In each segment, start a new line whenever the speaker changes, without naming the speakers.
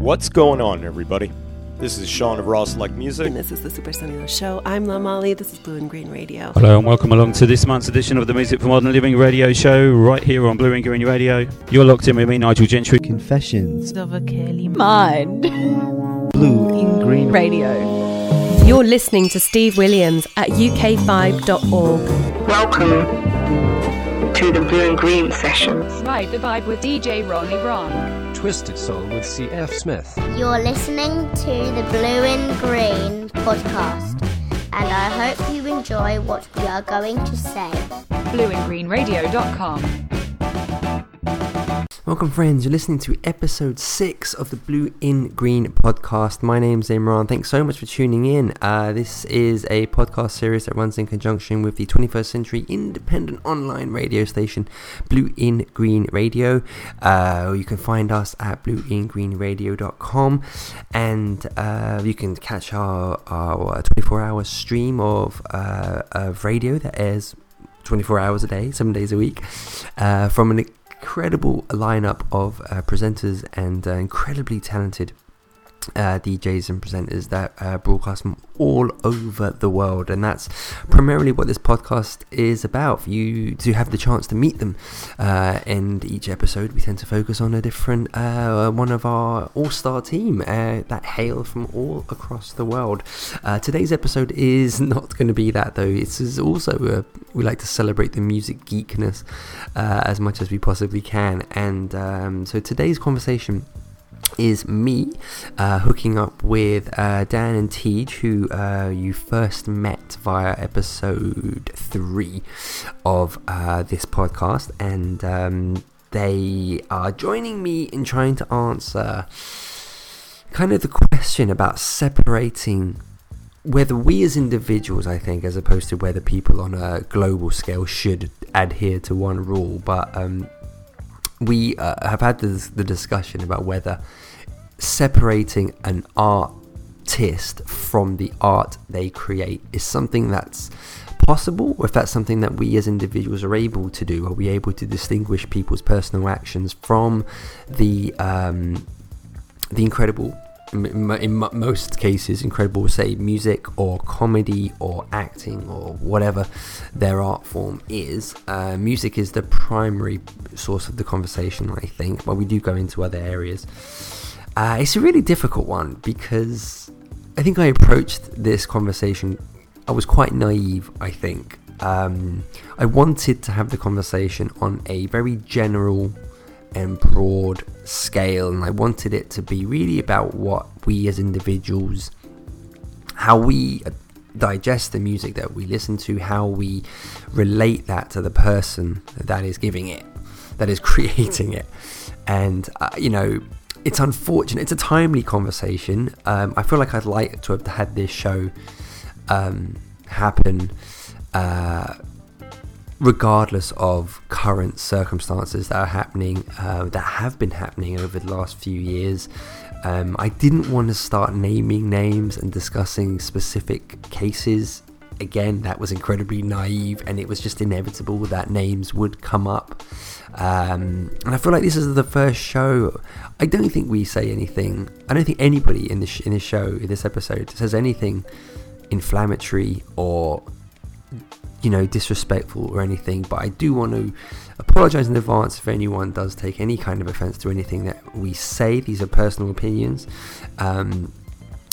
What's going on, everybody? This is Sean of Ross Select Music.
And this is the Super Sunny Show. I'm La Molly. This is Blue and Green Radio.
Hello and welcome along to this month's edition of the Music for Modern Living radio show, right here on Blue and Green Radio. You're locked in with me, Nigel Gentry.
Confessions
of a Curly Mind.
Blue in Green
Radio.
You're listening to Steve Williams at uk5.org.
Welcome to the Blue and Green sessions.
Ride the vibe with DJ Ronnie Ron.
Twisted Soul with C.F. Smith.
You're listening to the Blue and Green podcast, and I hope you enjoy what we are going to say.
BlueandGreenRadio.com.
Welcome, friends. You're listening to episode six of the Blue in Green podcast. My name's Imran. Thanks so much for tuning in. Uh, this is a podcast series that runs in conjunction with the 21st Century Independent Online radio station, Blue in Green Radio. Uh, you can find us at blueingreenradio.com and uh, you can catch our, our 24 hour stream of, uh, of radio that airs 24 hours a day, seven days a week, uh, from an incredible lineup of uh, presenters and uh, incredibly talented uh, DJs and presenters that uh, broadcast from all over the world, and that's primarily what this podcast is about. For you to have the chance to meet them, uh, and each episode we tend to focus on a different uh, one of our all-star team uh, that hail from all across the world. Uh, today's episode is not going to be that though. It's also we like to celebrate the music geekness as much as we possibly can, and um, so today's conversation is me uh, hooking up with uh, Dan and Tej, who uh, you first met via episode three of uh, this podcast, and um, they are joining me in trying to answer kind of the question about separating whether we as individuals, I think, as opposed to whether people on a global scale should adhere to one rule, but um, we uh, have had this, the discussion about whether separating an artist from the art they create is something that's possible, or if that's something that we as individuals are able to do. Are we able to distinguish people's personal actions from the um, the incredible? In most cases, incredible, say music or comedy or acting or whatever their art form is. Uh, music is the primary source of the conversation, I think, but we do go into other areas. Uh, it's a really difficult one because I think I approached this conversation. I was quite naive, I think. Um, I wanted to have the conversation on a very general and broad scale, and I wanted it to be really about what we as individuals, how we digest the music that we listen to, how we relate that to the person that is giving it, that is creating it. And, uh, you know, it's unfortunate. It's a timely conversation. Um, I feel like I'd like to have had this show um, happen uh, regardless of current circumstances that are happening, uh, that have been happening over the last few years. Um, I didn't want to start naming names and discussing specific cases. Again, that was incredibly naive, and it was just inevitable that names would come up. Um, and I feel like this is the first show. I don't think we say anything. I don't think anybody in this in this show in this episode says anything inflammatory or you know disrespectful or anything. But I do want to apologize in advance if anyone does take any kind of offense to anything that we say. These are personal opinions. Um,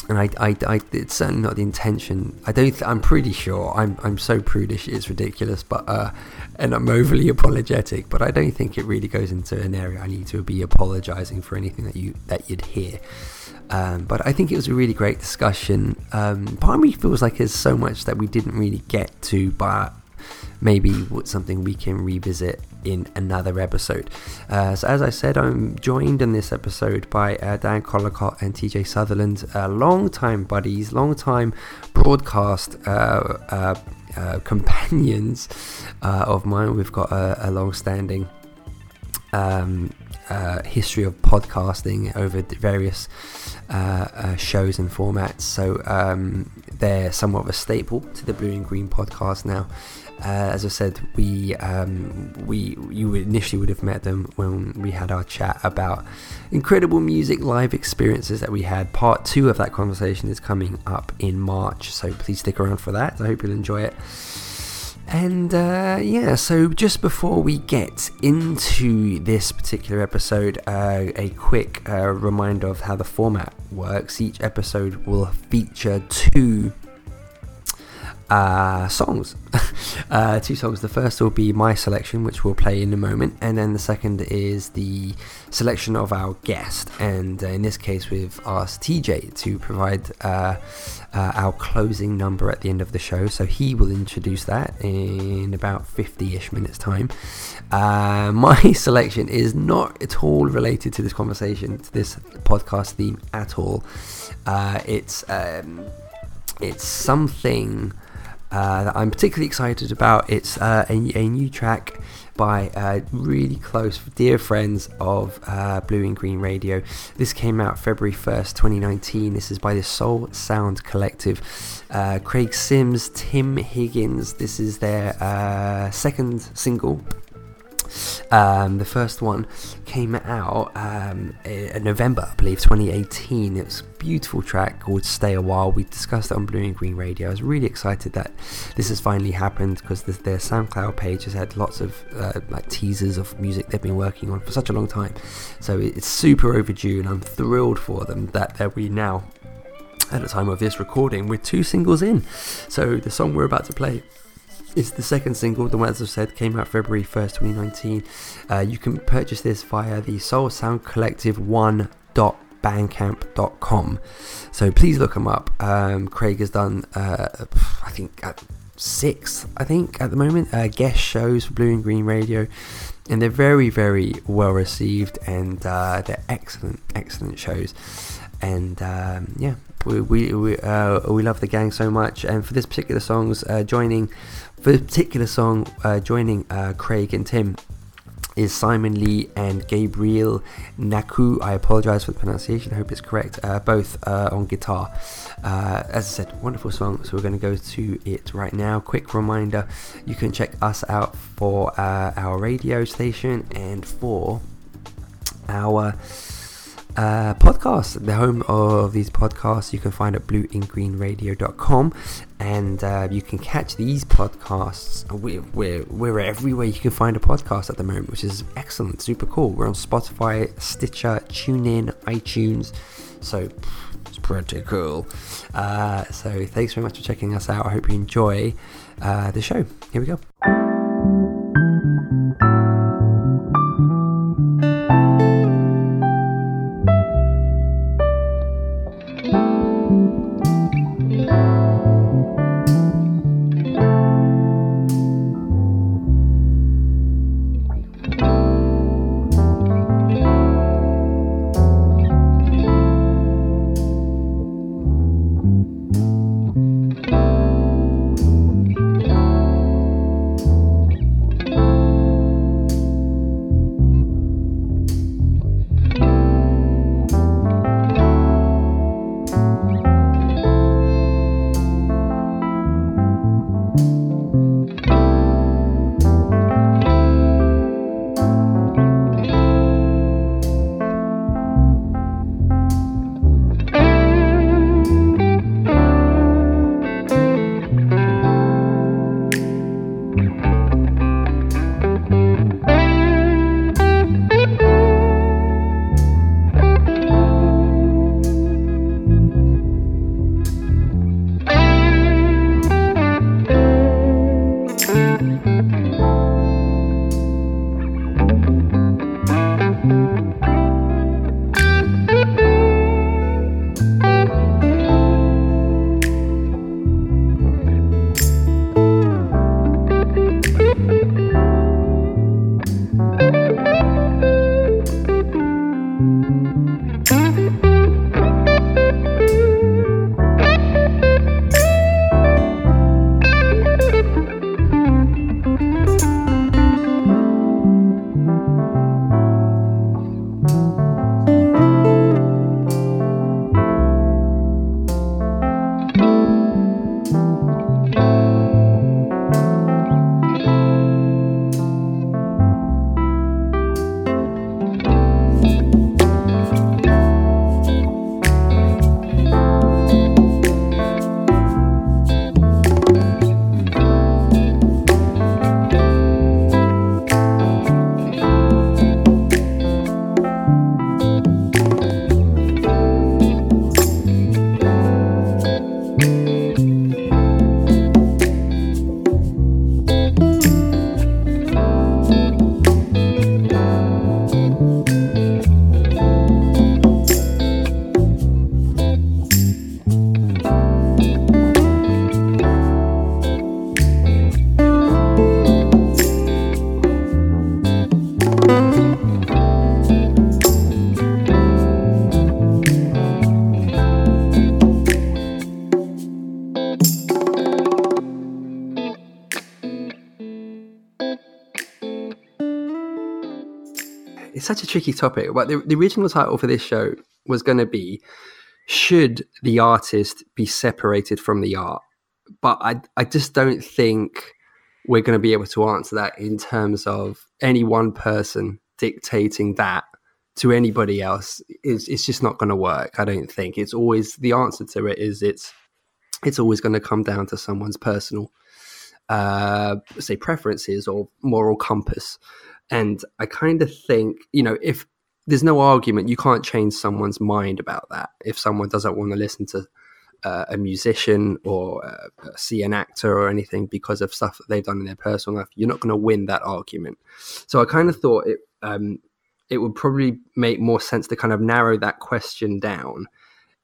and I, I, I, it's certainly not the intention. I don't. Th- I'm pretty sure. I'm, I'm so prudish. It's ridiculous. But, uh, and I'm overly apologetic. But I don't think it really goes into an area I need to be apologizing for anything that you that you'd hear. Um, but I think it was a really great discussion. Um, part of me feels like there's so much that we didn't really get to, but maybe something we can revisit in another episode. Uh, so, as I said, I'm joined in this episode by uh, Dan Collicott and TJ Sutherland, uh, long-time buddies, long-time broadcast uh, uh, uh, companions of mine. We've got a, a long-standing um, history of podcasting over various shows and formats. So um, they're somewhat of a staple to the Blue and Green podcast now. Uh, as I said, we um, we you initially would have met them when we had our chat about incredible music live experiences that we had. Part two of that conversation is coming up in March, so please stick around for that. I hope you'll enjoy it. And uh, yeah, so just before we get into this particular episode, uh, a quick uh, reminder of how the format works. Each episode will feature two uh, songs. uh, two songs. The first will be my selection, which we'll play in a moment, and then the second is the selection of our guest. And uh, in this case, we've asked TJ to provide uh, uh, our closing number at the end of the show. So he will introduce that in about 50 ish minutes' time. Uh, my selection is not at all related to this conversation, to this podcast theme at all. it's. Um, it's something uh, that I'm particularly excited about. It's uh, a, a, new track by uh, really close, dear friends of uh, Blue and Green Radio. This came out February 1st, 2019. This is by the Soul Sound Collective. Uh, Craig Sims, Tim Higgins. This is their second single um, the first one came out um, in November, I believe, 2018. It's a beautiful track called Stay a While. We discussed it on Blue and Green Radio. I was really excited that this has finally happened because their SoundCloud page has had lots of uh, like teasers of music they've been working on for such a long time. So it's super overdue, and I'm thrilled for them that they're we now at the time of this recording with two singles in. So the song we're about to play it's the second single, the one as I've said came out February 1st, 2019. Uh, you can purchase this via the Soul Sound Collective 1.bandcamp.com. So please look them up. Um, Craig has done, uh, I think, six, I think, at the moment, uh, guest shows for Blue and Green Radio. And they're very, very well received and uh, they're excellent, excellent shows. And um, yeah, we we we, uh, we love the gang so much. And for this particular songs, uh, joining this particular song, uh, joining uh, Craig and Tim is Simon Lee and Gabriel Naku. I apologize for the pronunciation, I hope it's correct. Uh, both uh, on guitar. Uh, as I said, wonderful song. So we're going to go to it right now. Quick reminder you can check us out for uh, our radio station and for our uh, podcast, the home of these podcasts. You can find at blueingreenradio.com and uh, you can catch these podcasts. We're, we're, we're everywhere you can find a podcast at the moment, which is excellent, super cool. We're on Spotify, Stitcher, TuneIn, iTunes. So it's pretty cool. Uh, so thanks very much for checking us out. I hope you enjoy uh, the show. Here we go. Such a tricky topic. But the, the original title for this show was going to be "Should the artist be separated from the art?" But I, I just don't think we're going to be able to answer that in terms of any one person dictating that to anybody else. It's, it's just not going to work. I don't think it's always the answer to it is it's it's always going to come down to someone's personal uh, say preferences or moral compass. And I kind of think, you know, if there's no argument, you can't change someone's mind about that. If someone doesn't want to listen to uh, a musician or uh, see an actor or anything because of stuff that they've done in their personal life, you're not going to win that argument. So I kind of thought it um, it would probably make more sense to kind of narrow that question down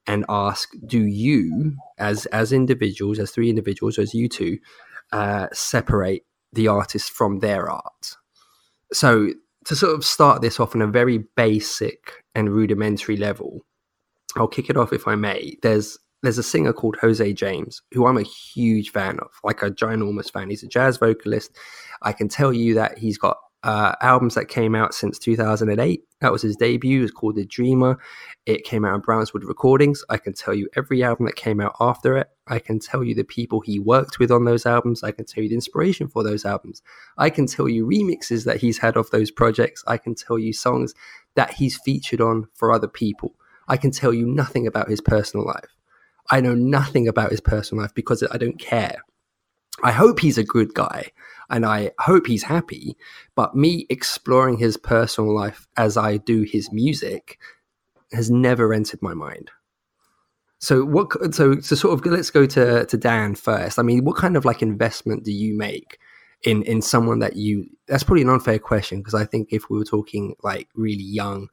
and ask: Do you, as as individuals, as three individuals, as you two, uh, separate the artist from their art? So to sort of start this off on a very basic and rudimentary level, I'll kick it off if I may. There's there's a singer called Jose James who I'm a huge fan of, like a ginormous fan. He's a jazz vocalist. I can tell you that he's got uh, albums that came out since 2008. That was his debut. It was called The Dreamer. It came out on Brownswood Recordings. I can tell you every album that came out after it. I can tell you the people he worked with on those albums. I can tell you the inspiration for those albums. I can tell you remixes that he's had of those projects. I can tell you songs that he's featured on for other people. I can tell you nothing about his personal life. I know nothing about his personal life because I don't care. I hope he's a good guy and I hope he's happy. But me exploring his personal life as I do his music has never entered my mind. So what? So so sort of let's go to to Dan first. I mean, what kind of like investment do you make in in someone that you? That's probably an unfair question because I think if we were talking like really young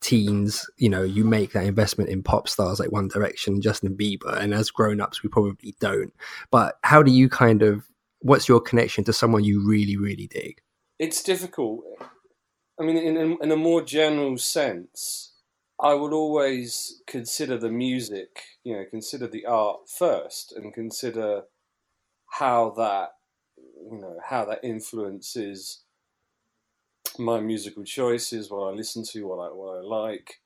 teens, you know, you make that investment in pop stars like One Direction, Justin Bieber, and as grown ups, we probably don't. But how do you kind of what's your connection to someone you really, really dig?
It's difficult. I mean, in a, in a more general sense, I would always consider the music, you know, consider the art first, and consider how that, you know, how that influences my musical choices, what I listen to, what I what I like.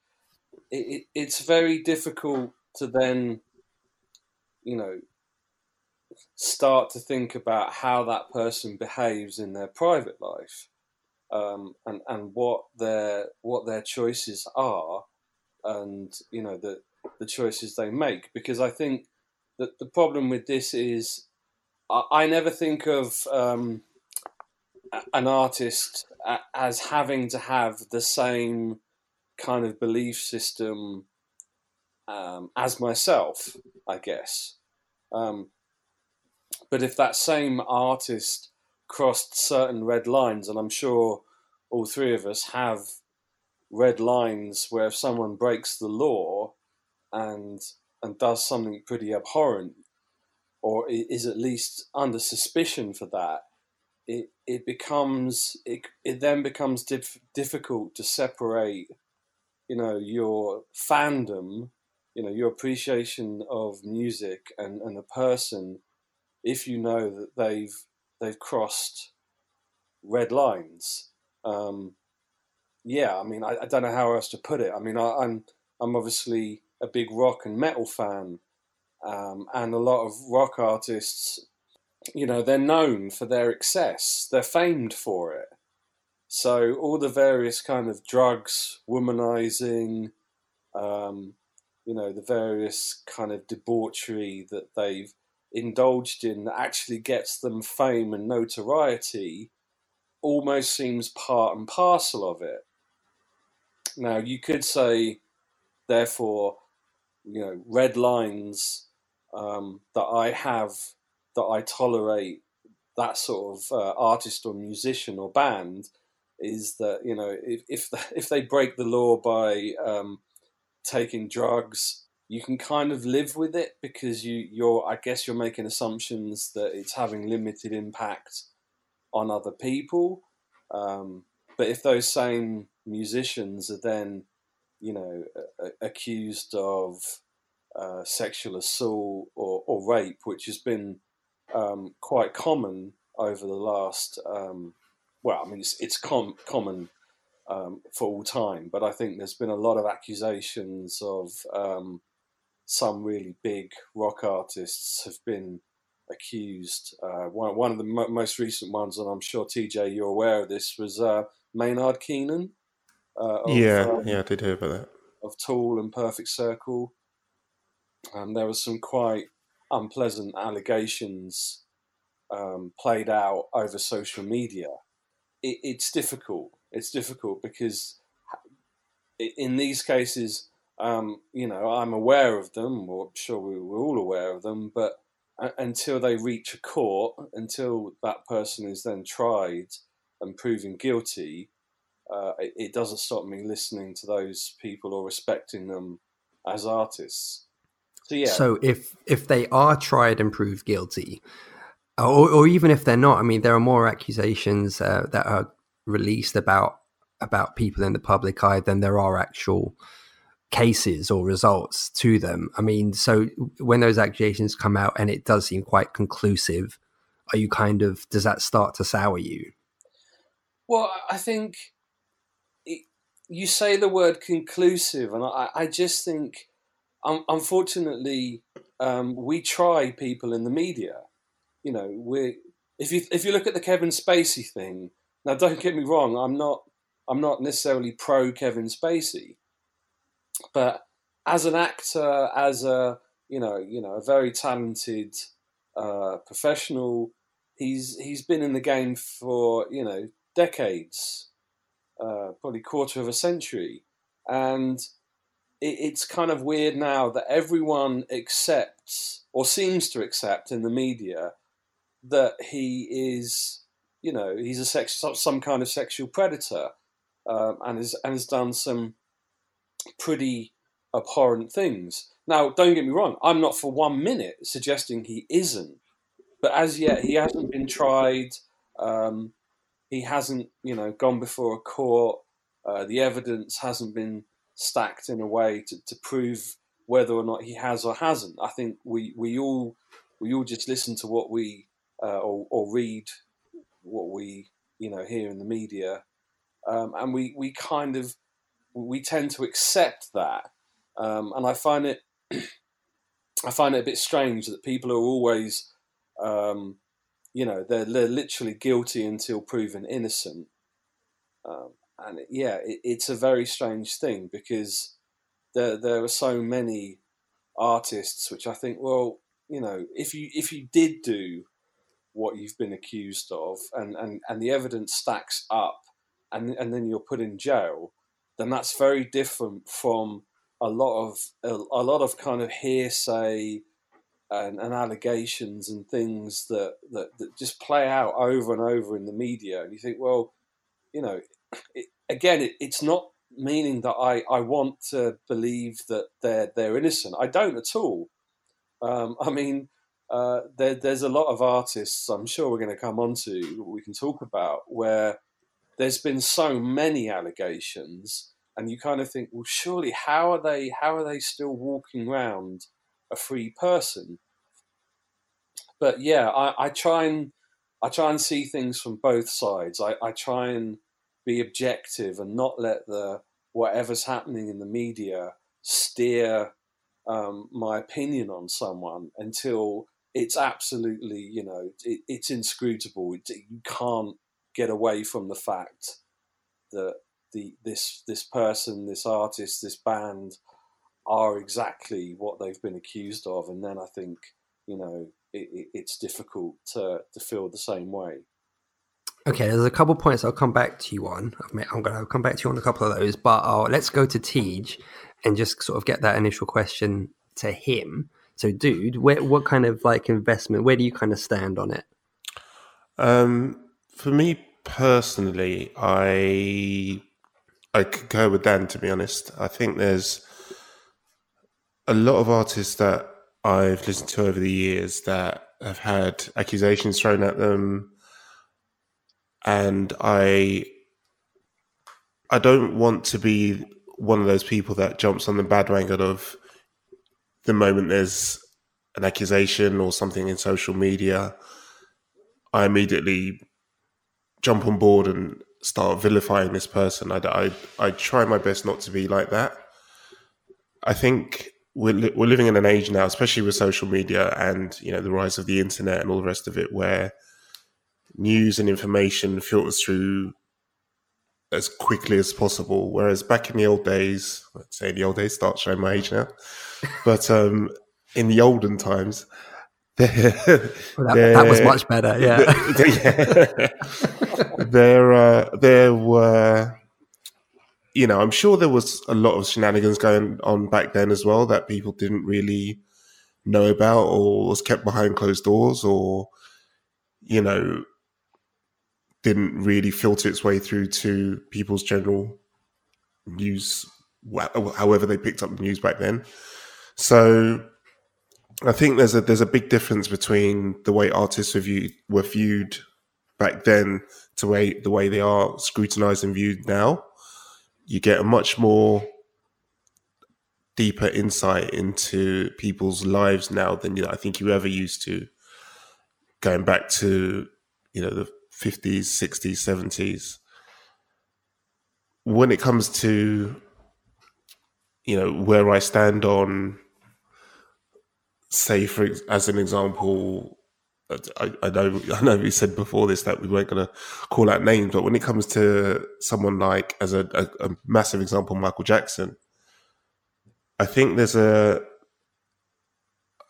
It, it, it's very difficult to then, you know, start to think about how that person behaves in their private life um, and and what their what their choices are and you know the the choices they make because I think that the problem with this is I, I never think of um, an artist as having to have the same kind of belief system um, as myself, I guess. Um, but if that same artist crossed certain red lines, and I'm sure all three of us have red lines where if someone breaks the law and and does something pretty abhorrent, or is at least under suspicion for that, it it becomes it it then becomes dif- difficult to separate, you know, your fandom, you know, your appreciation of music and and a person if you know that they've they've crossed red lines. Um, yeah, I mean, I, I, don't know how else to put it. I mean, I, am I'm, I'm obviously a big rock and metal fan, um, and a lot of rock artists, you know, they're known for their excess. They're famed for it. So all the various kind of drugs, womanizing, um, you know, the various kind of debauchery that they've indulged in that actually gets them fame and notoriety almost seems part and parcel of it. Now, you could say, therefore, you know, red lines um, that I have, that I tolerate that sort of uh, artist or musician or band is that you know if if, the, if they break the law by um, taking drugs you can kind of live with it because you you're I guess you're making assumptions that it's having limited impact on other people. Um, but if those same musicians are then, you know, a- accused of uh, sexual assault or, or, rape, which has been um, quite common over the last, um, well, I mean, it's, it's com- common um, for all time. But I think there's been a lot of accusations of um, some really big rock artists have been accused. Uh, one, one of the mo- most recent ones, and I'm sure TJ, you're aware of this, was uh, Maynard Keenan.
Uh, of, yeah, um, yeah, I did hear about that.
Of Tool and Perfect Circle. And there was some quite unpleasant allegations um, played out over social media. It, it's difficult. It's difficult because in these cases, um, you know, I'm aware of them, or I'm sure we're all aware of them, but until they reach a court, until that person is then tried and proven guilty, uh, it, it, doesn't stop me listening to those people or respecting them as artists. So yeah.
So if if they are tried and proved guilty, or, or even if they're not, I mean, there are more accusations uh, that are released about about people in the public eye than there are actual cases or results to them. I mean, so when those accusations come out and it does seem quite conclusive, are you kind of does that start to sour you?
Well, I think it, you say the word conclusive, and I, I just think, um, unfortunately, um, we try people in the media. You know, we if you if you look at the Kevin Spacey thing. Now, don't get me wrong. I'm not I'm not necessarily pro Kevin Spacey but as an actor, as a you know, you know, a very talented uh, professional, he's he's been in the game for you know decades, uh, probably quarter of a century, and it, it's kind of weird now that everyone accepts or seems to accept in the media that he is, you know, he's a sex, some kind of sexual predator, um, and has and has done some pretty abhorrent things. Now, don't get me wrong, I'm not for one minute suggesting he isn't, but as yet he hasn't been tried. Um, he hasn't, you know, gone before a court. Uh, the evidence hasn't been stacked in a way to, to prove whether or not he has or hasn't. I think we, we all we all just listen to what we uh, or, or read what we you know hear in the media, um, and we we kind of we tend to accept that, um, and I find it I find it a bit strange that people are always, um, you know, they're, they're literally guilty until proven innocent, um, and yeah, it, it's a very strange thing because there there are so many artists which I think, well, you know, if you if you did do what you've been accused of, and and and the evidence stacks up, and and then you're put in jail then that's very different from a lot of a, a lot of kind of hearsay and, and, allegations and things that, that, that just play out over and over in the media, and you think, well, you know, it, again, it, it's not meaning that I, I want to believe that they're they're innocent. I don't at all. Um, I mean, uh, there, there's a lot of artists. I'm sure we're going to come on to we can talk about where there's been so many allegations, and you kind of think, well, surely how are they? How are they still walking around a free person? But yeah, I, I try and I try and see things from both sides. I, I try and be objective and not let the whatever's happening in the media steer um, my opinion on someone until it's absolutely, you know, it, it's inscrutable. It, you can't get away from the fact that the this this person, this artist, this band are exactly what they've been accused of, and then I think you know it, it, it's difficult to to feel the same way.
Okay, there's a couple of points I'll come back to you on. I'm going to come back to you on a couple of those, but I'll, let's go to Tej and just sort of get that initial question to him. So, dude, where, what kind of like investment? Where do you kind of stand on it?
Um, for me personally, I I go with Dan. To be honest, I think there's a lot of artists that I've listened to over the years that have had accusations thrown at them, and I I don't want to be one of those people that jumps on the bandwagon of the moment there's an accusation or something in social media. I immediately jump on board and start vilifying this person. I, I, I try my best not to be like that. I think we're, li- we're living in an age now, especially with social media and you know the rise of the internet and all the rest of it, where news and information filters through as quickly as possible. Whereas back in the old days, let's say the old days, start showing my age now, but um, in the olden times,
that, that, was much better. Yeah,
there, uh, there were, you know, I'm sure there was a lot of shenanigans going on back then as well that people didn't really know about or was kept behind closed doors or, you know, didn't really filter its way through to people's general news, however they picked up the news back then. So I think there's a there's a big difference between the way artists were viewed, were viewed back then to way the way they are scrutinized and viewed now. You get a much more deeper insight into people's lives now than you know, I think you ever used to. Going back to you know the 50s, 60s, 70s. When it comes to, you know, where I stand on, say, for as an example, I, I know I know we said before this that we weren't going to call out names, but when it comes to someone like, as a, a, a massive example, Michael Jackson, I think there's a,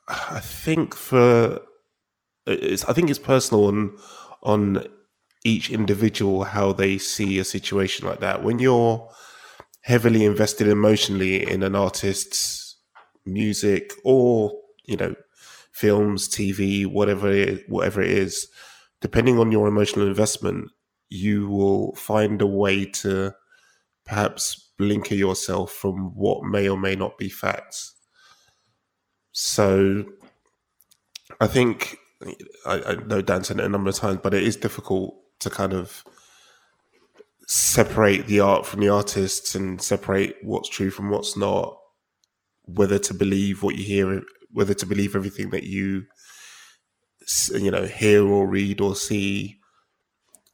I think for, it's, I think it's personal on on each individual how they see a situation like that. When you're heavily invested emotionally in an artist's music or you know films, TV, whatever it, whatever it is, depending on your emotional investment, you will find a way to perhaps blinker yourself from what may or may not be facts. So, I think I, I know Dan said it a number of times, but it is difficult to kind of separate the art from the artists and separate what's true from what's not whether to believe what you hear whether to believe everything that you you know hear or read or see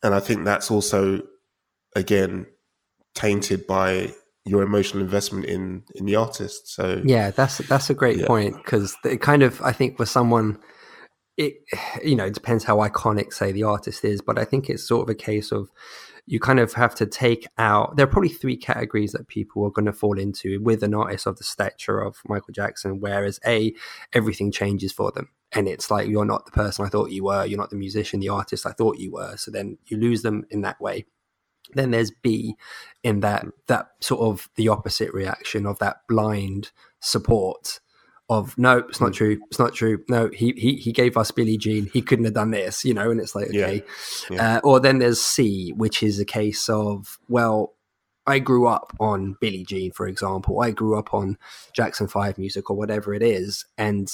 and i think that's also again tainted by your emotional investment in in the artist so
yeah that's that's a great yeah. point because it kind of i think for someone it you know it depends how iconic say the artist is but i think it's sort of a case of you kind of have to take out there are probably three categories that people are going to fall into with an artist of the stature of michael jackson whereas a everything changes for them. And it's like you're not the person i thought you were. You're not the musician the artist i thought you were. So then you lose them in that way. Then there's b in that that sort of the opposite reaction of that blind support of no, it's not hmm. true. It's not true. No, he he he gave us Billie Jean. He couldn't have done this, you know. And it's like okay, yeah. Yeah. Uh, or then there's C, which is a case of well, I grew up on Billie Jean, for example. I grew up on Jackson Five music or whatever it is, and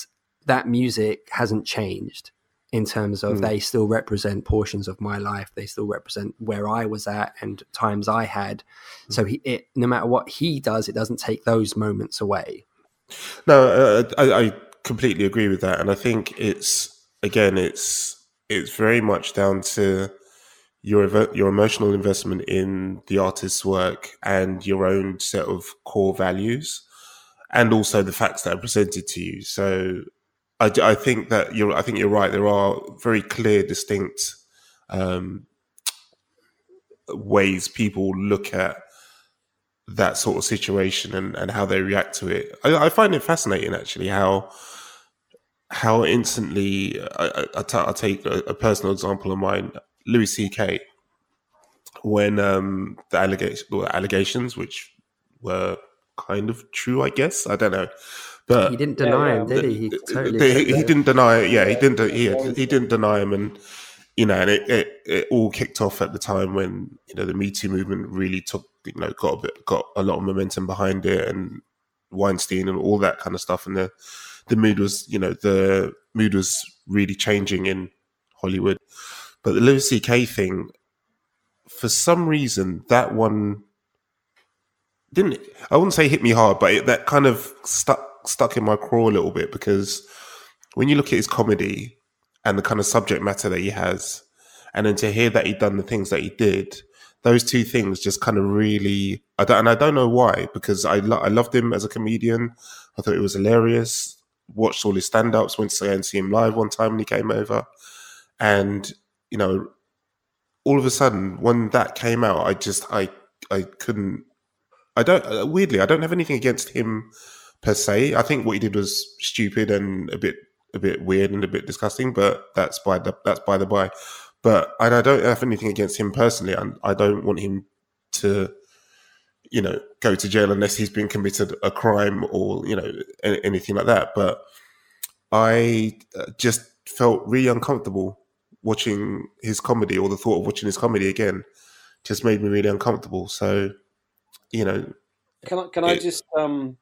that music hasn't changed in terms of mm. they still represent portions of my life. They still represent where I was at and times I had. Mm. So he, it, no matter what he does, it doesn't take those moments away.
No, uh, I, I completely agree with that, and I think it's again, it's it's very much down to your your emotional investment in the artist's work and your own set of core values, and also the facts that are presented to you. So, I, I think that you're I think you're right. There are very clear, distinct um, ways people look at that sort of situation and, and how they react to it. I, I find it fascinating actually how how instantly I, I, t- I'll take a, a, personal example of mine, Louis C.K. When um, the allegations, allegations, which were kind of true, I guess I don't know, but
he didn't deny yeah, him, did he? He, totally
the, he, he didn't deny it. Yeah, he didn't. He, he didn't deny him, and you know, and it, it, it all kicked off at the time when you know the Me Too movement really took you know got a bit got a lot of momentum behind it and Weinstein and all that kind of stuff and the the mood was you know the mood was really changing in Hollywood but the Louis C.K. thing for some reason that one didn't I wouldn't say hit me hard but it, that kind of stuck stuck in my craw a little bit because when you look at his comedy and the kind of subject matter that he has and then to hear that he'd done the things that he did those two things just kind of really I don't, and I don't know why because I lo- I loved him as a comedian. I thought it was hilarious. Watched all his stand ups. Went to and see him live one time when he came over, and you know, all of a sudden when that came out, I just I I couldn't. I don't weirdly I don't have anything against him per se. I think what he did was stupid and a bit a bit weird and a bit disgusting, but that's by the that's by the by. But I don't have anything against him personally, and I don't want him to, you know, go to jail unless he's been committed a crime or you know anything like that. But I uh, just felt really uncomfortable watching his comedy, or the thought of watching his comedy again, just made me really uncomfortable. So, you know,
can I can I just um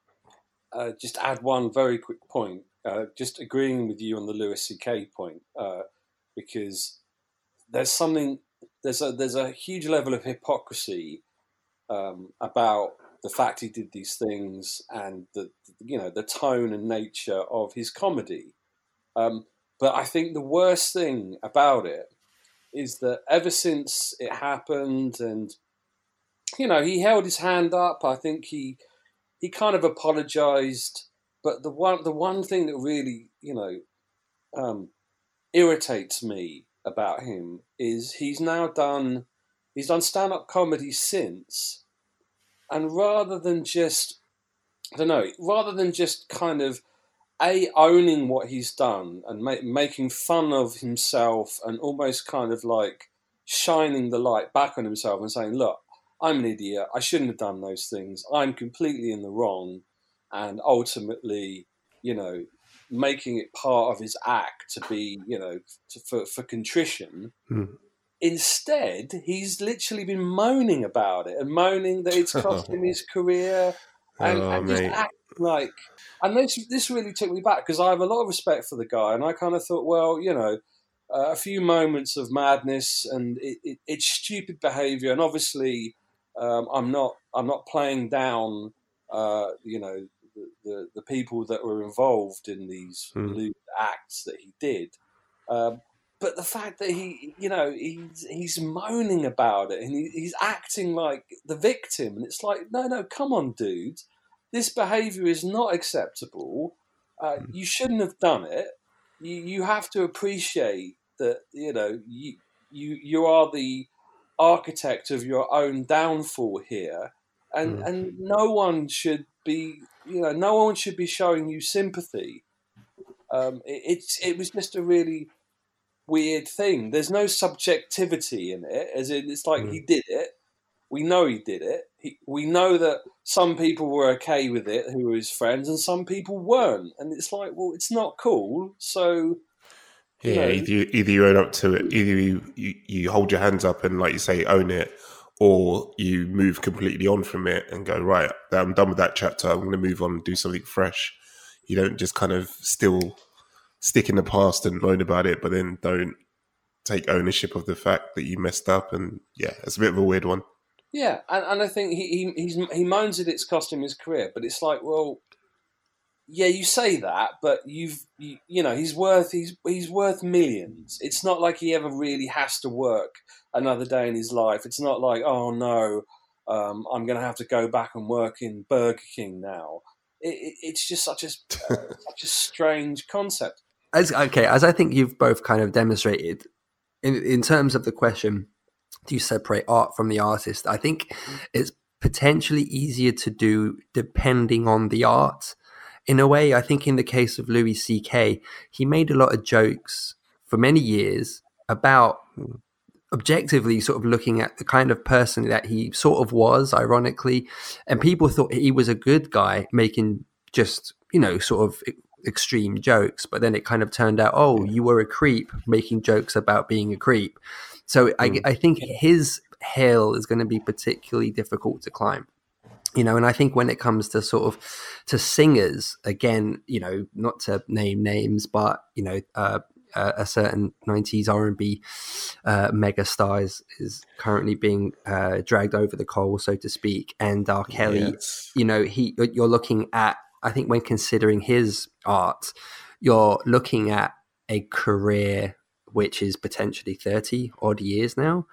uh, just add one very quick point? Uh, just agreeing with you on the Louis C.K. point, uh, because there's something there's a there's a huge level of hypocrisy um, about the fact he did these things and the you know the tone and nature of his comedy. Um, but I think the worst thing about it is that ever since it happened, and you know, he held his hand up. I think he he kind of apologized. But the one the one thing that really you know um, irritates me about him is he's now done he's done stand up comedy since, and rather than just I don't know, rather than just kind of a owning what he's done and ma- making fun of himself and almost kind of like shining the light back on himself and saying, "Look, I'm an idiot. I shouldn't have done those things. I'm completely in the wrong," and ultimately, you know, making it part of his act to be, you know, to, for for contrition.
Hmm.
Instead, he's literally been moaning about it and moaning that it's cost him his career, and,
Oh,
and just acting like. And this this really took me back because I have a lot of respect for the guy, and I kind of thought, well, you know, uh, a few moments of madness and it, it, it's stupid behaviour, and obviously, um, I'm not I'm not playing down, uh, you know, the, the people that were involved in these lewd acts that he did. Um, but the fact that he, you know, he's he's moaning about it and he, he's acting like the victim, and it's like, no, no, come on, dude, this behaviour is not acceptable. Uh, you shouldn't have done it. You you have to appreciate that, you know, you you you are the architect of your own downfall here, and
Mm.
and no one should be, you know, no one should be showing you sympathy. Um, it, it's it was just a really weird thing. There's no subjectivity in it, as in it's like he did it. We know he did it. He, we know that some people were okay with it who were his friends, and some people weren't. And it's like, well, it's not cool. So you
Yeah,
know,
either you, either you own up to it, either you, you you hold your hands up and like you say own it, or you move completely on from it and go right. I'm done with that chapter. I'm going to move on and do something fresh. You don't just kind of still stick in the past and moan about it, but then don't take ownership of the fact that you messed up. And yeah, it's a bit of a weird one.
Yeah, and, and I think he, he he moans that it's cost him his career, but it's like, well, yeah, you say that, but you've you, you know he's worth he's he's worth millions. It's not like he ever really has to work another day in his life. It's not like, oh no, um, I'm going to have to go back and work in Burger King now. It, it, it's just such a such a strange concept.
As okay, as I think you've both kind of demonstrated in in terms of the question, do you separate art from the artist? I think it's potentially easier to do depending on the art. In a way, I think in the case of Louis C.K., he made a lot of jokes for many years about objectively sort of looking at the kind of person that he sort of was, ironically, and people thought he was a good guy making just, you know, sort of extreme jokes, but then it kind of turned out, oh, you were a creep making jokes about being a creep. So I, hmm. I think his hill is going to be particularly difficult to climb you know and i think when it comes to sort of to singers again you know not to name names but you know uh, uh, a certain 90s r&b uh, mega star is, is currently being uh, dragged over the coal so to speak and r kelly
Yes.
you know he you're looking at i think when considering his art you're looking at a career which is potentially 30 odd years now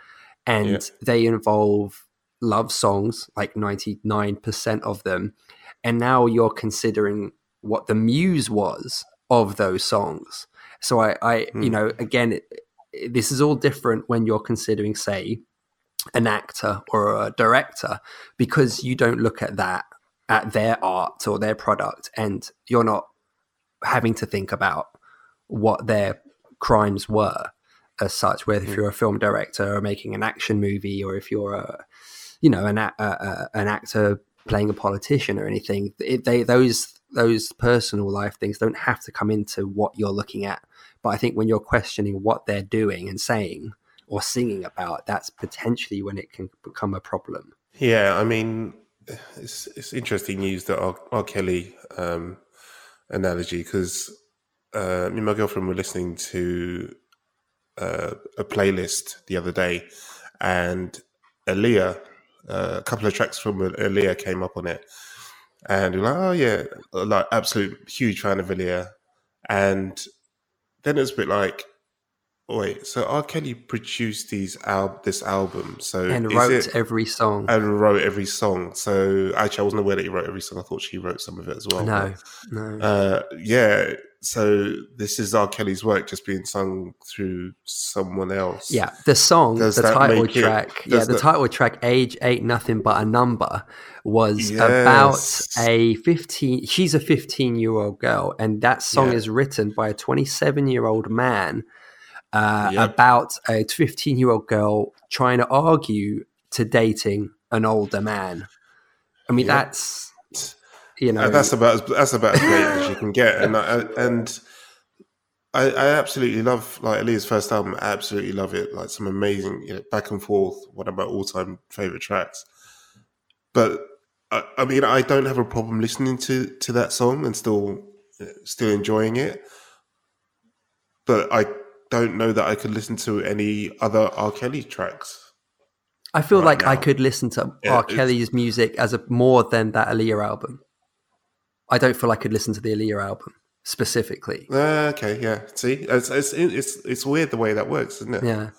and
Yeah.
they involve love songs, like 99% of them. And now you're considering what the muse was of those songs. So I, I you
Hmm.
know, again, it, it- this is all different when you're considering, say, an actor or a director, because you don't look at that at their art or their product, and you're not having to think about what their crimes were as such. Whether if you're a film director or making an action movie, or if you're a, you know, an a, a, an actor playing a politician or anything, it, they those those personal life things don't have to come into what you're looking at. But I think when you're questioning what they're doing and saying or singing about, that's potentially when it can become a problem.
Yeah, I mean, it's it's interesting use the R, R. Kelly um, analogy because uh, me and my girlfriend were listening to uh, a playlist the other day, and Aaliyah, uh, a couple of tracks from Aaliyah came up on it, and we're like, oh yeah, like absolute huge fan of Aaliyah, and then it's a bit like. Wait, so R. Kelly produced these al- this album, so
And wrote
it-
every song.
and wrote every song. So actually, I wasn't aware that he wrote every song. I thought she wrote some of it as well.
No,
But,
no.
Uh, yeah. So this is R. Kelly's work just being sung through someone else.
Yeah, the song,
Does
the title
make it-
track, yeah, the
that-
title track, "Age Ain't Nothing But a Number," was
Yes.
about a fifteen. She's a fifteen-year-old girl, and that song
Yeah.
is written by a twenty-seven-year-old man uh,
Yep.
about a fifteen-year-old girl trying to argue to dating an older man. I mean,
Yep.
that's you know,
Uh, that's about as, that's about as great as you can get, and I, and I, I absolutely love like Aaliyah's first album. I absolutely love it. Like some amazing, you know, back and forth. One of my all-time favorite tracks. But I, I mean, I don't have a problem listening to to that song and still still enjoying it. But I don't know that I could listen to any other R. Kelly tracks.
I feel
right
like I could listen to
Yeah,
R. Kelly's music as a more than that Aaliyah album. I don't feel I could listen to the Aaliyah album specifically.
Uh, okay, yeah. See, it's, it's it's it's weird the way that works, isn't it?
Yeah,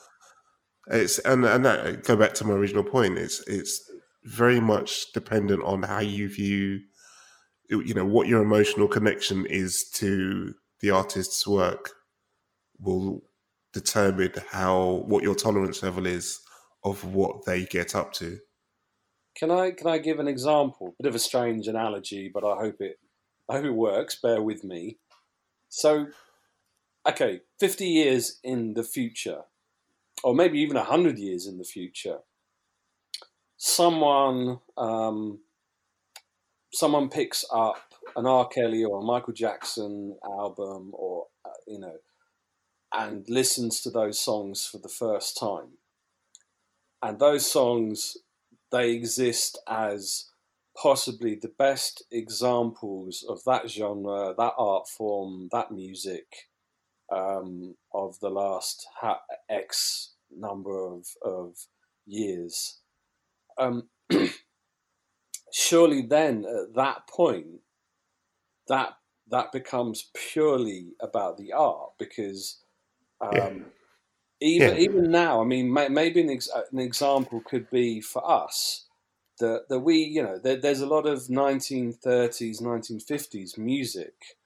It's and and that go back to my original point. It's it's very much dependent on how you view, you know, what your emotional connection is to the artist's work will determine how what your tolerance level is of what they get up to.
Can I can I give an example? Bit of a strange analogy, but I hope it I hope it works. Bear with me. So, okay, fifty years in the future, or maybe even hundred years in the future, someone um, someone picks up an R. Kelly or a Michael Jackson album, or uh, you know, and listens to those songs for the first time, and those songs they exist as possibly the best examples of that genre, that art form, that music um, of the last ha- X number of, of years. Um, surely, then at that point, that that becomes purely about the art because um. Even
Yeah.
even now, I mean, may, maybe an, ex- an example could be for us that that we, you know, there, there's a lot of 1930s, 1950s music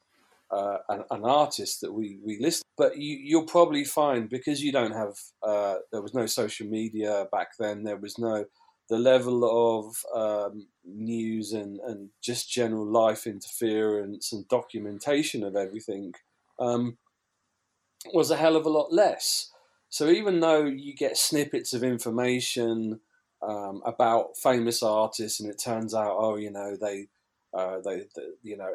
uh, and, and artists that we we listen, but you, you'll probably find because you don't have, uh, there was no social media back then, there was no the level of um, news and, and just general life interference and documentation of everything um, was a hell of a lot less. So even though you get snippets of information um, about famous artists, and it turns out, oh, you know, they, uh, they, the, you know,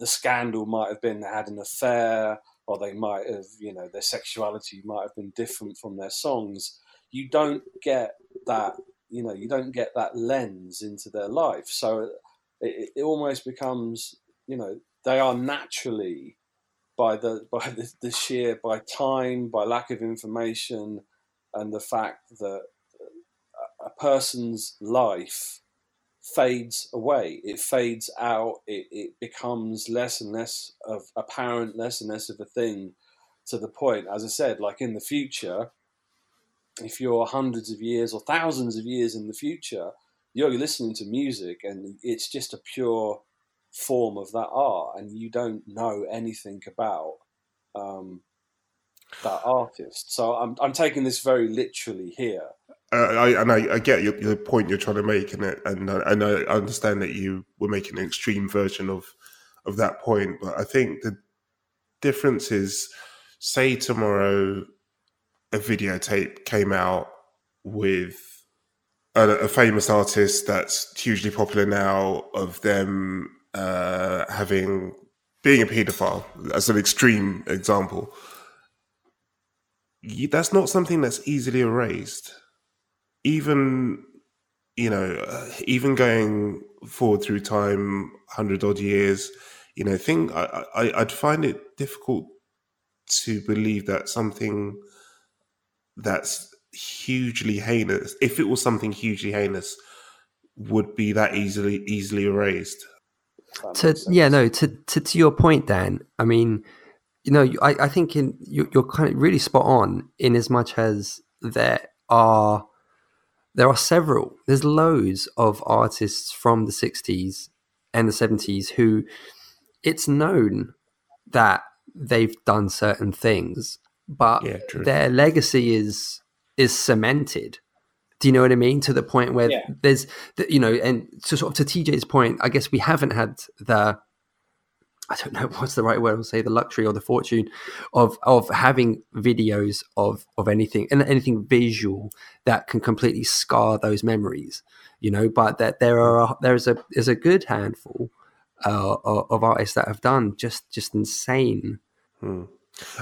the scandal might have been they had an affair, or they might have, you know, their sexuality might have been different from their songs. You don't get that, you know, you don't get that lens into their life. So it, it almost becomes, you know, they are naturally by the by the, the sheer by time, by lack of information, and the fact that a person's life fades away. It fades out. It, it becomes less and less of apparent, less and less of a thing. To the point, as I said, like in the future, if you're hundreds of years or thousands of years in the future, you're listening to music and it's just a pure form of that art, and you don't know anything about um, that artist. So I'm I'm taking this very literally here.
Uh, I, and I, I get your, your point you're trying to make, and it, and I, and I understand that you were making an extreme version of of that point. But I think the difference is, say tomorrow, a videotape came out with a, a famous artist that's hugely popular now of them uh, having being a paedophile as an extreme example. That's not something that's easily erased. Even you know, uh, even going forward through time, hundred odd years, you know, thing I, I I'd find it difficult to believe that something that's hugely heinous, if it was something hugely heinous, would be that easily easily erased.
To yeah, no, to, to to your point, Dan. I mean, you know, I, I think in you, you're kind of really spot on in as much as there are there are several. There's loads of artists from the '60s and the '70s who it's known that they've done certain things, but
Yeah,
their legacy is is cemented. Do you know what I mean? To the point where
Yeah.
there's, the, you know, and to sort of to TJ's point, I guess we haven't had the, I don't know what's the right word. I'll say the luxury or the fortune of of having videos of of anything and anything visual that can completely scar those memories. You know, but that there are there's a there's a good handful uh, of of artists that have done just just insane.
Hmm.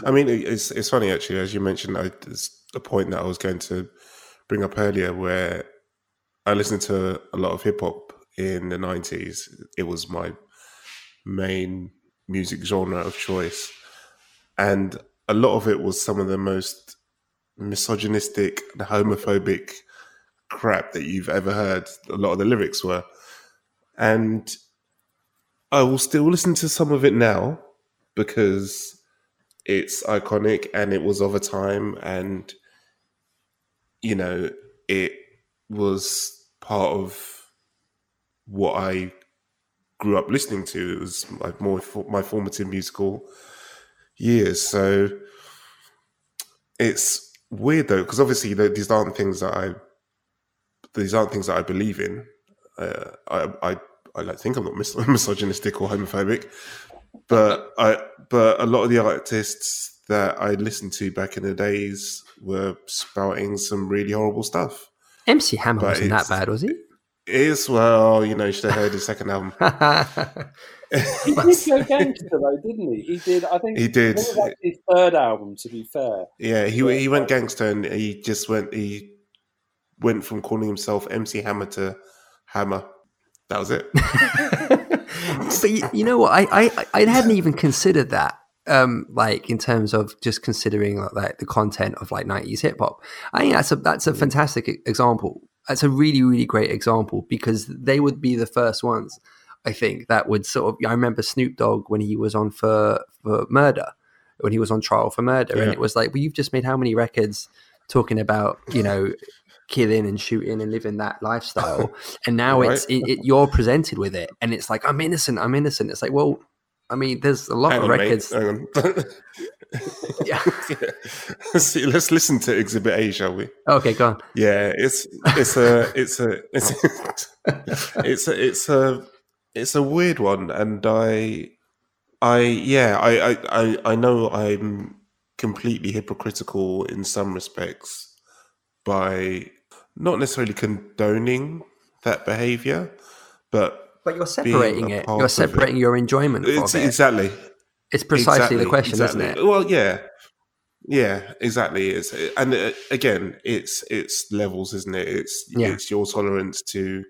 I mean, it's it's funny actually, as you mentioned. I, it's a point that I was going to bring up earlier, where I listened to a lot of hip hop in the nineties. It was my main music genre of choice, and a lot of it was some of the most misogynistic and homophobic crap that you've ever heard. A lot of the lyrics were, and I will still listen to some of it now because it's iconic and it was of a time and you know it was part of what I grew up listening to. It was my more my formative musical years. So it's weird though because obviously th- these aren't things that I these aren't things that I believe in. Uh, I, I I like think I'm not mis- misogynistic or homophobic, but I but a lot of the artists that I listened to back in the days were spouting some really horrible stuff.
MC Hammer
But
wasn't that bad, was he?
It is well, you know, you should have heard his second album.
He did go gangster though, didn't he? He did. I think
He did.
Was like his third album, to be fair.
Yeah, he he went gangster and he just went he went from calling himself MC Hammer to Hammer. That was it.
but you, you know what? I, I I hadn't even considered that. Um, like in terms of just considering like, the content of like nineties hip hop. I think that's a that's a fantastic e- example. That's a really really great example because they would be the first ones. I think that would sort of. I remember Snoop Dogg when he was on for for murder, when he was on trial for murder, and it was like, well, you've just made how many records talking about you know killing and shooting and living that lifestyle, and now it's it, it, you're presented with it, and it's like I'm innocent, I'm innocent. It's like, well, I mean, there's a lot
Hang
of
on,
records.
hang on.
Yeah.
See, let's listen to Exhibit A, shall we?
Okay, go on.
Yeah, it's it's a it's a it's a, it's a it's a it's a weird one, and I I yeah I I I, I know I'm completely hypocritical in some respects by not necessarily condoning that behavior, but
But you're separating it. You're separating your enjoyment
It's
it.
exactly
It's precisely the question,
exactly.
isn't it?
Well, yeah, yeah, exactly. It's and uh, again, it's it's levels, isn't it? It's
Yeah.
it's your tolerance to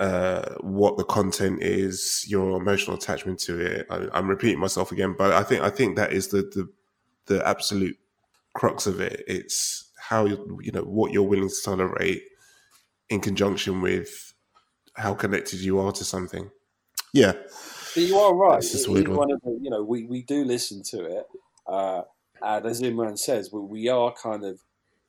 uh, what the content is, your emotional attachment to it. I, I'm repeating myself again, but I think I think that is the the the absolute crux of it. It's how you you know what you're willing to tolerate in conjunction with how connected you are to something. Yeah,
But you are right.
It's just a weird
is
one.
of the, you know, we, we do listen to it, uh, and as Imran says, we, we are kind of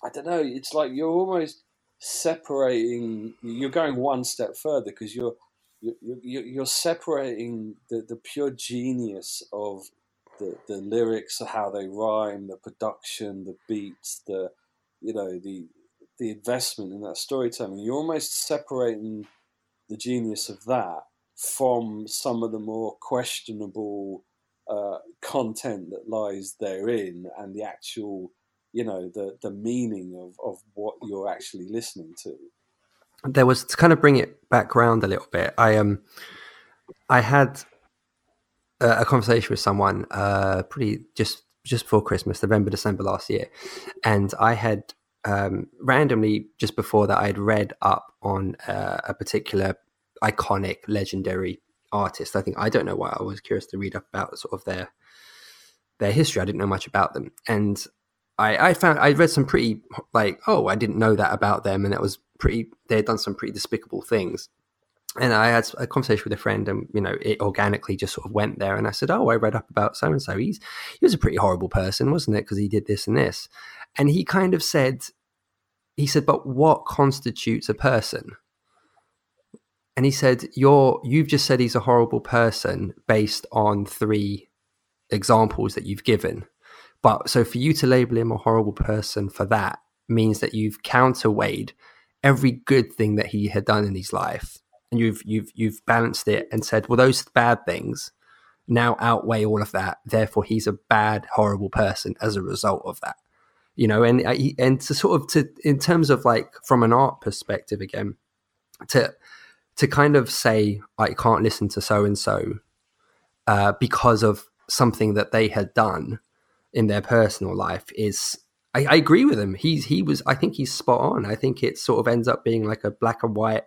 I don't know. It's like you're almost separating. You're going one step further because you're you're, you're separating the, the pure genius of the, the lyrics, how they rhyme, the production, the beats, the you know the the investment in that storytelling. You're almost separating the genius of that from some of the more questionable uh, content that lies therein and the actual you know the the meaning of of what you're actually listening to
there was to kind of bring it back around a little bit. I um, I had a, a conversation with someone uh, pretty just just before Christmas, November, December last year, and I had um, randomly just before that I had read up on uh, a particular iconic, legendary artist. I think I don't know why I was curious to read up about sort of their their history. I didn't know much about them, and I, I found I read some pretty like oh I didn't know that about them, and that was pretty. They had done some pretty despicable things. And I had a conversation with a friend, and you know, it organically just sort of went there. And I said, "Oh, I read up about so and so. He's he was a pretty horrible person, wasn't it? Because he did this and this." And he kind of said, he said, "But what constitutes a person?" And he said, "You're you've just said he's a horrible person based on three examples that you've given." But so for you to label him a horrible person for that means that you've counterweighed every good thing that he had done in his life, and you've you've you've balanced it and said, well, those bad things now outweigh all of that. Therefore, he's a bad, horrible person as a result of that. You know, and uh, and to sort of to in terms of like from an art perspective again, to to kind of say I can't listen to so and so because of something that they had done in their personal life is I, I, agree with him. He's he was I think he's spot on. I think it sort of ends up being like a black and white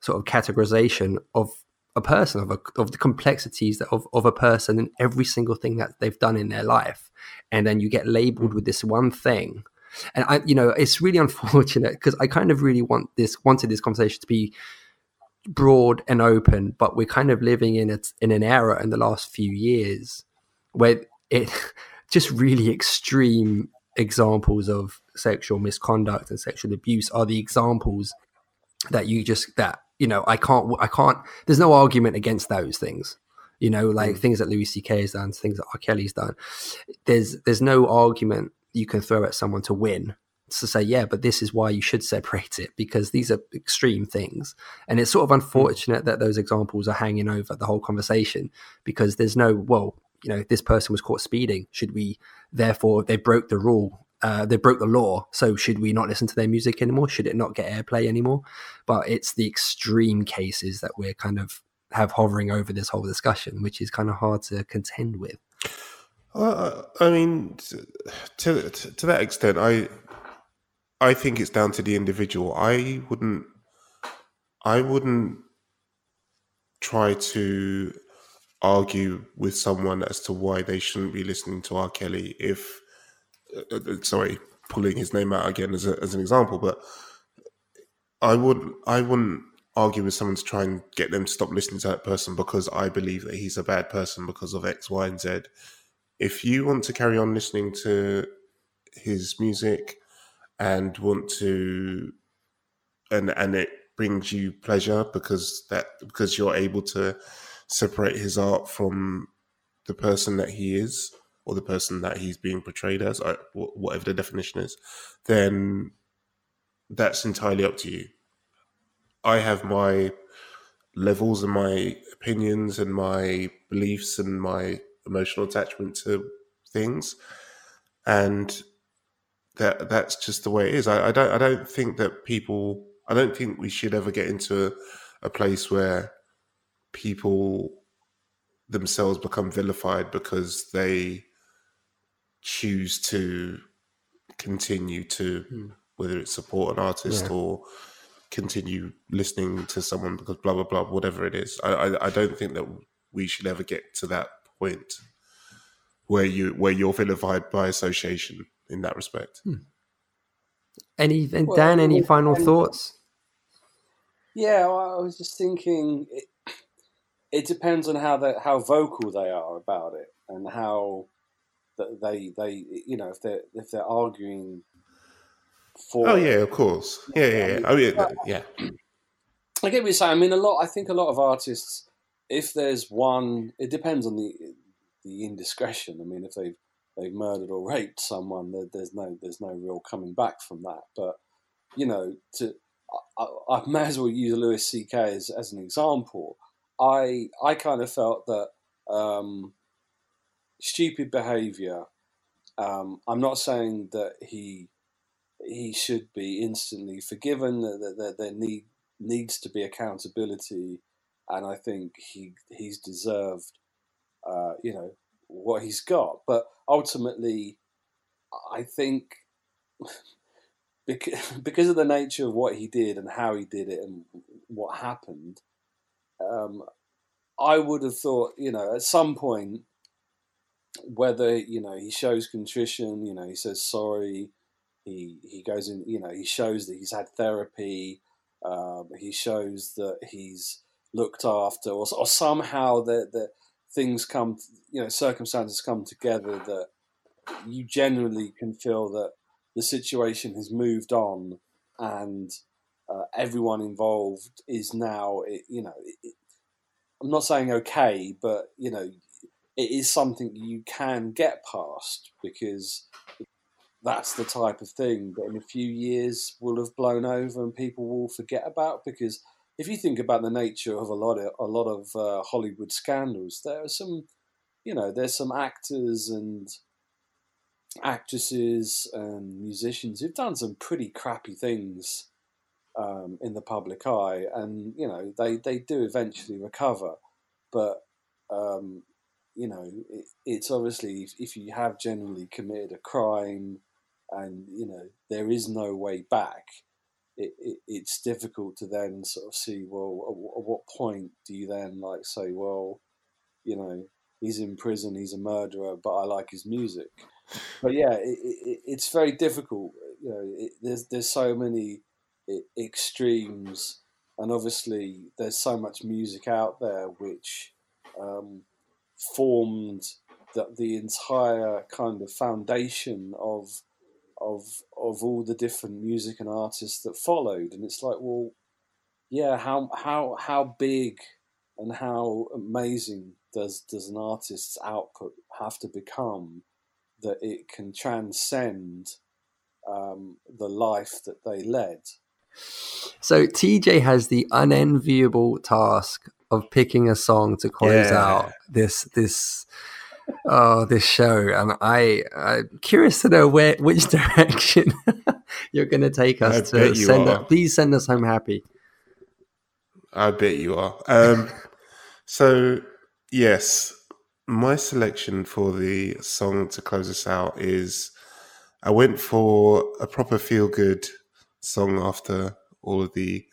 sort of categorization of a person of a, of the complexities of, of a person and every single thing that they've done in their life and then you get labeled with this one thing and i you know it's really unfortunate because i kind of really want this wanted this conversation to be broad and open but we're kind of living in it in an era in the last few years where it just really extreme examples of sexual misconduct and sexual abuse are the examples that you just that you know I can't I can't there's no argument against those things you know like mm. things that Louis C.K. has done things that R. Kelly's done there's there's no argument you can throw at someone to win to say yeah but this is why you should separate it because these are extreme things. And it's sort of mm. unfortunate that those examples are hanging over the whole conversation because there's no well you know this person was caught speeding. Should we therefore they broke the rule uh, they broke the law so should we not listen to their music anymore? Should it not get airplay anymore? But it's the extreme cases that we're kind of have hovering over this whole discussion which is kind of hard to contend with.
Well, I mean, to, to, to that extent, I I think it's down to the individual. I wouldn't I wouldn't try to argue with someone as to why they shouldn't be listening to R. Kelly if, uh, uh, sorry, pulling his name out again as, a, as an example, but I wouldn't I wouldn't argue with someone to try and get them to stop listening to that person because I believe that he's a bad person because of X, Y, and Z. If you want to carry on listening to his music and want to, and and it brings you pleasure because that because you're able to separate his art from the person that he is or the person that he's being portrayed as, whatever the definition is, then that's entirely up to you. I have my levels and my opinions and my beliefs and my emotional attachment to things, and that that's just the way it is. I, I don't I don't think that people I don't think we should ever get into a, a place where people themselves become vilified because they choose to continue to mm. whether it's support an artist yeah. or continue listening to someone because blah blah blah whatever it is I, I, I don't think that we should ever get to that point where you where you're vilified by association in that respect hmm.
any and well, dan any final thoughts
yeah well, i was just thinking it depends on how they how vocal they are about it and how that they they you know if they're if they're arguing for.
Oh yeah, of course. Yeah, yeah, yeah. Oh yeah, yeah.
I get what you're saying. I mean, a lot. I think a lot of artists, if there's one, it depends on the the indiscretion. I mean, if they've they've murdered or raped someone, there, there's no there's no real coming back from that. But you know, to I, I may as well use Louis C.K. as, as an example. I I kind of felt that um, stupid behaviour. Um, I'm not saying that he he should be instantly forgiven. That, that there need needs to be accountability, and I think he he's deserved, uh, you know, what he's got. But ultimately, I think because of the nature of what he did and how he did it and what happened, um, I would have thought, you know, at some point, whether you know he shows contrition, you know, he says sorry, he he goes in, you know, he shows that he's had therapy, um, he shows that he's looked after, or, or somehow that that things come, you know, circumstances come together that you generally can feel that the situation has moved on and uh, everyone involved is now, you know, it, I'm not saying okay, but you know, it is something you can get past because that's the type of thing that in a few years will have blown over and people will forget about because if you think about the nature of a lot of a lot of uh, Hollywood scandals, there are some, you know, there's some actors and actresses and musicians who've done some pretty crappy things um, in the public eye, and you know they they do eventually recover, but um, you know it, it's obviously if, if you have generally committed a crime and you know there is no way back it, it, it's difficult to then sort of see well at, at, what point do you then like say well you know he's in prison he's a murderer but i like his music. But yeah it, it's very difficult you know there's there's so many extremes and obviously there's so much music out there which um, formed the, the entire kind of foundation of of of all the different music and artists that followed, and it's like, well, yeah, how how how big and how amazing does does an artist's output have to become that it can transcend um, the life that they led?
So TJ has the unenviable task of picking a song to close yeah. out this this oh this show and i i'm curious to know where which direction you're going to take us I to send us, please send us home happy.
I bet you are. Um so yes my selection for the song to close us out is i went for a proper feel good song after all of the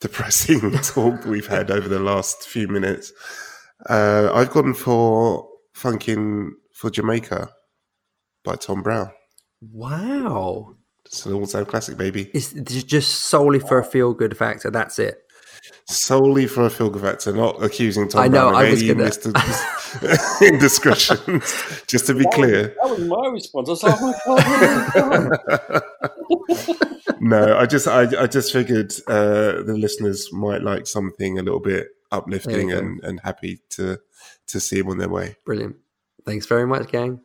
depressing talk we've had over the last few minutes. Uh, I've gone for Funkin' for Jamaica by Tom Browne.
Wow.
It's an all time classic, baby.
It's just solely for a feel good factor. That's it.
Solely for a feel good factor, not accusing Tom I know, Browne of I was any gonna... indiscretions. just to be
that
clear.
Was, that was my response. I was like, oh
my God. no, I just, I, I just figured uh, the listeners might like something a little bit uplifting and, and happy to to see them on their way.
Brilliant. Thanks very much, gang.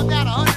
on that 100.